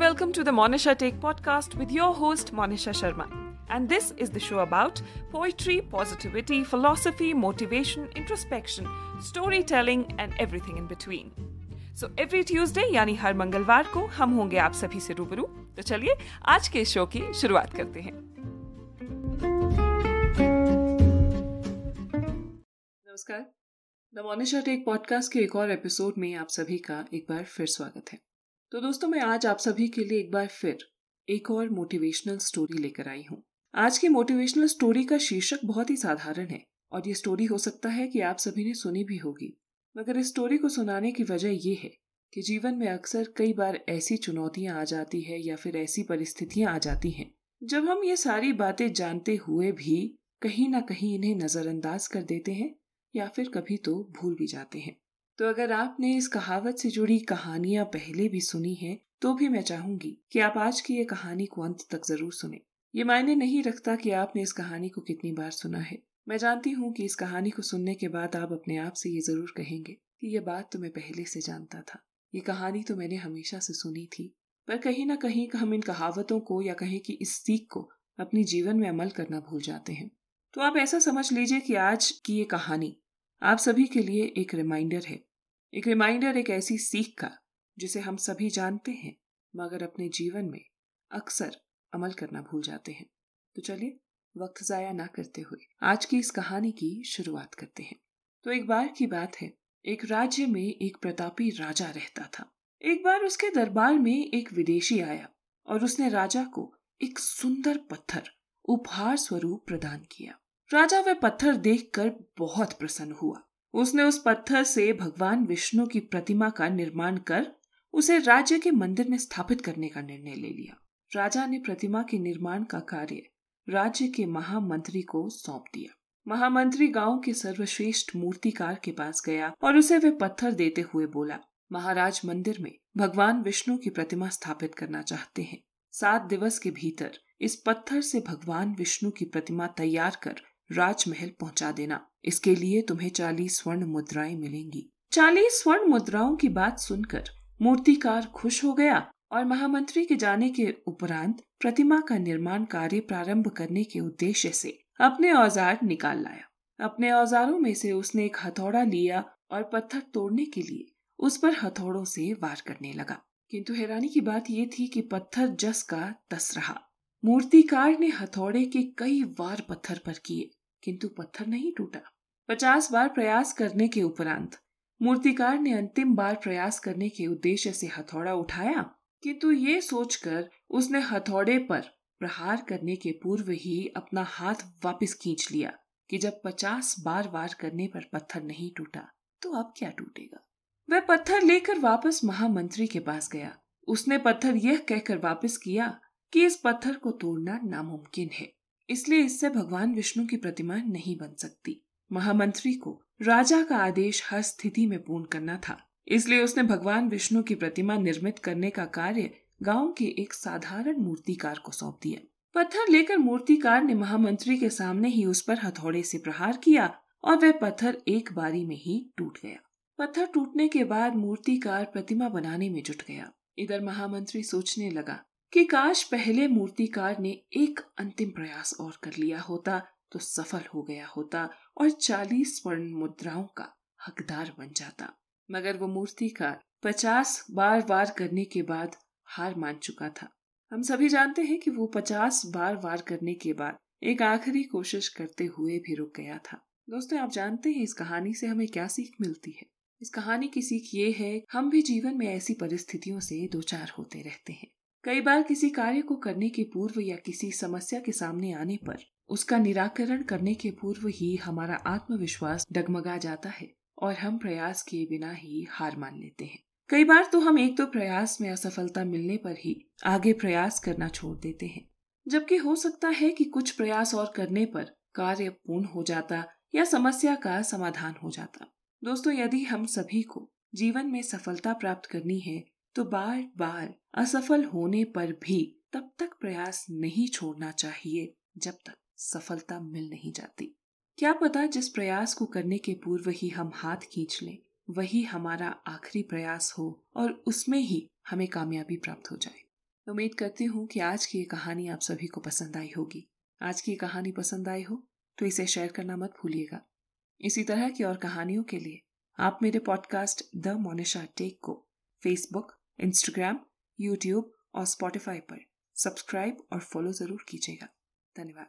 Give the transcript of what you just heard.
welcome to the Monisha Take podcast with your host Monisha Sharma. And this is the show about poetry, positivity, philosophy, motivation, introspection, storytelling and everything in between. So every Tuesday यानी हर मंगलवार को हम होंगे आप सभी से रूबरू तो चलिए आज के शो की शुरुआत करते हैं नमस्कार द मोनिशा टेक पॉडकास्ट के एक और एपिसोड में आप सभी का एक बार फिर स्वागत है तो दोस्तों, मैं आज आप सभी के लिए एक बार फिर एक और मोटिवेशनल स्टोरी लेकर आई हूँ। आज की मोटिवेशनल स्टोरी का शीर्षक बहुत ही साधारण है और ये स्टोरी हो सकता है कि आप सभी ने सुनी भी होगी। मगर इस स्टोरी को सुनाने की वजह ये है कि जीवन में अक्सर कई बार ऐसी चुनौतियाँ आ जाती है या फिर ऐसी परिस्थितियाँ आ जाती हैं, जब हम ये सारी बातें जानते हुए भी कहीं ना कहीं इन्हें नजरअंदाज कर देते हैं या फिर कभी तो भूल भी जाते हैं। तो अगर आपने इस कहावत से जुड़ी कहानियाँ पहले भी सुनी हैं तो भी मैं चाहूँगी कि आप आज की ये कहानी को अंत तक ज़रूर सुने। ये मायने नहीं रखता कि आपने इस कहानी को कितनी बार सुना है। मैं जानती हूँ कि इस कहानी को सुनने के बाद आप अपने आप से ये ज़रूर कहेंगे कि ये बात तो मैं पहले से जानता था। ये कहानी तो मैंने हमेशा से सुनी थी। पर कहीं ना कहीं हम इन कहावतों को या कहें कि इस सीख को अपने जीवन में अमल करना भूल जाते हैं। तो आप ऐसा समझ लीजिए कि आज की ये कहानी आप सभी के लिए एक रिमाइंडर है। एक रिमाइंडर एक ऐसी सीख का, जिसे हम सभी जानते हैं, मगर अपने जीवन में अक्सर अमल करना भूल जाते हैं। तो चलिए, वक्त जाया ना करते हुए आज की इस कहानी की शुरुआत करते हैं। तो एक बार की बात है, एक राज्य में एक प्रतापी राजा रहता था। एक बार उसके दरबार में एक विदेशी आया और उसने राजा को एक सुंदर पत्थर, उपहार स्वरूप प्रदान किया। राजा वह पत्थर देखकर बहुत प्रसन्न हुआ। उसने उस पत्थर से भगवान विष्णु की प्रतिमा का निर्माण कर उसे राज्य के मंदिर में स्थापित करने का निर्णय ले लिया। राजा ने प्रतिमा के निर्माण का कार्य राज्य के महामंत्री को सौंप दिया। महामंत्री गाँव के सर्वश्रेष्ठ मूर्तिकार के पास गया और उसे वे पत्थर देते हुए बोला, महाराज मंदिर में भगवान विष्णु की प्रतिमा स्थापित करना चाहते हैं। सात दिवस के भीतर इस पत्थर से भगवान विष्णु की प्रतिमा तैयार कर राजमहल पहुँचा देना। इसके लिए तुम्हें चालीस स्वर्ण मुद्राएँ मिलेंगी। चालीस स्वर्ण मुद्राओं की बात सुनकर मूर्तिकार खुश हो गया और महामंत्री के जाने के उपरांत प्रतिमा का निर्माण कार्य प्रारंभ करने के उद्देश्य से अपने औज़ार निकाल लाया। अपने औजारों में से उसने एक हथौड़ा लिया और पत्थर तोड़ने के लिए उस पर हथौड़ों से वार करने लगा। किंतु हैरानी की बात ये थी कि पत्थर जस का तस रहा। मूर्तिकार ने हथौड़े के कई वार पत्थर पर किए। किंतु पत्थर नहीं टूटा। पचास बार प्रयास करने के उपरांत, मूर्तिकार ने अंतिम बार प्रयास करने के उद्देश्य से हथौड़ा उठाया, किंतु ये सोचकर उसने हथौड़े पर प्रहार करने के पूर्व ही अपना हाथ वापस खींच लिया कि जब पचास बार वार करने पर पत्थर नहीं टूटा तो अब क्या टूटेगा? वह पत्थर लेकर वापस महामंत्री के पास गया। उसने पत्थर यह कहकर वापस किया कि इस पत्थर को तोड़ना नामुमकिन है। इसलिए इससे भगवान विष्णु की प्रतिमा नहीं बन सकती। महामंत्री को राजा का आदेश हर स्थिति में पूर्ण करना था। इसलिए उसने भगवान विष्णु की प्रतिमा निर्मित करने का कार्य गाँव के एक साधारण मूर्तिकार को सौंप दिया। पत्थर लेकर मूर्तिकार ने महामंत्री के सामने ही उस पर हथौड़े से प्रहार किया और वह पत्थर एक बारी में ही टूट गया। पत्थर टूटने के बाद मूर्तिकार प्रतिमा बनाने में जुट गया। इधर महामंत्री सोचने लगा कि काश पहले मूर्तिकार ने एक अंतिम प्रयास और कर लिया होता तो सफल हो गया होता और चालीस स्वर्ण मुद्राओं का हकदार बन जाता। मगर वो मूर्तिकार पचास बार बार करने के बाद हार मान चुका था। हम सभी जानते हैं कि वो पचास बार बार करने के बाद एक आखिरी कोशिश करते हुए भी रुक गया था। दोस्तों, आप जानते हैं इस कहानी से हमें क्या सीख मिलती है। इस कहानी की सीख ये है, हम भी जीवन में ऐसी परिस्थितियों से दो चार होते रहते हैं। कई बार किसी कार्य को करने के पूर्व या किसी समस्या के सामने आने पर उसका निराकरण करने के पूर्व ही हमारा आत्मविश्वास डगमगा जाता है और हम प्रयास किए बिना ही हार मान लेते हैं। कई बार तो हम एक तो प्रयास में असफलता मिलने पर ही आगे प्रयास करना छोड़ देते हैं। जबकि हो सकता है कि कुछ प्रयास और करने पर कार्य पूर्ण हो जाता या समस्या का समाधान हो जाता। दोस्तों, यदि हम सभी को जीवन में सफलता प्राप्त करनी है तो बार बार असफल होने पर भी तब तक प्रयास नहीं छोड़ना चाहिए, जब तक सफलता मिल नहीं जाती। क्या पता जिस प्रयास को करने के पूर्व ही हम हाथ खींच लें, वही हमारा आखिरी प्रयास हो और उसमें ही हमें कामयाबी प्राप्त हो जाए। उम्मीद करती हूँ कि आज की ये कहानी आप सभी को पसंद आई होगी। आज की कहानी पसंद आई हो तो इसे शेयर करना मत भूलिएगा। इसी तरह की और कहानियों के लिए आप मेरे पॉडकास्ट द मोनिशा टेक को फेसबुक इंस्टाग्राम यूट्यूब और स्पॉटिफाई पर। सब्सक्राइब और फॉलो ज़रूर कीजिएगा। धन्यवाद।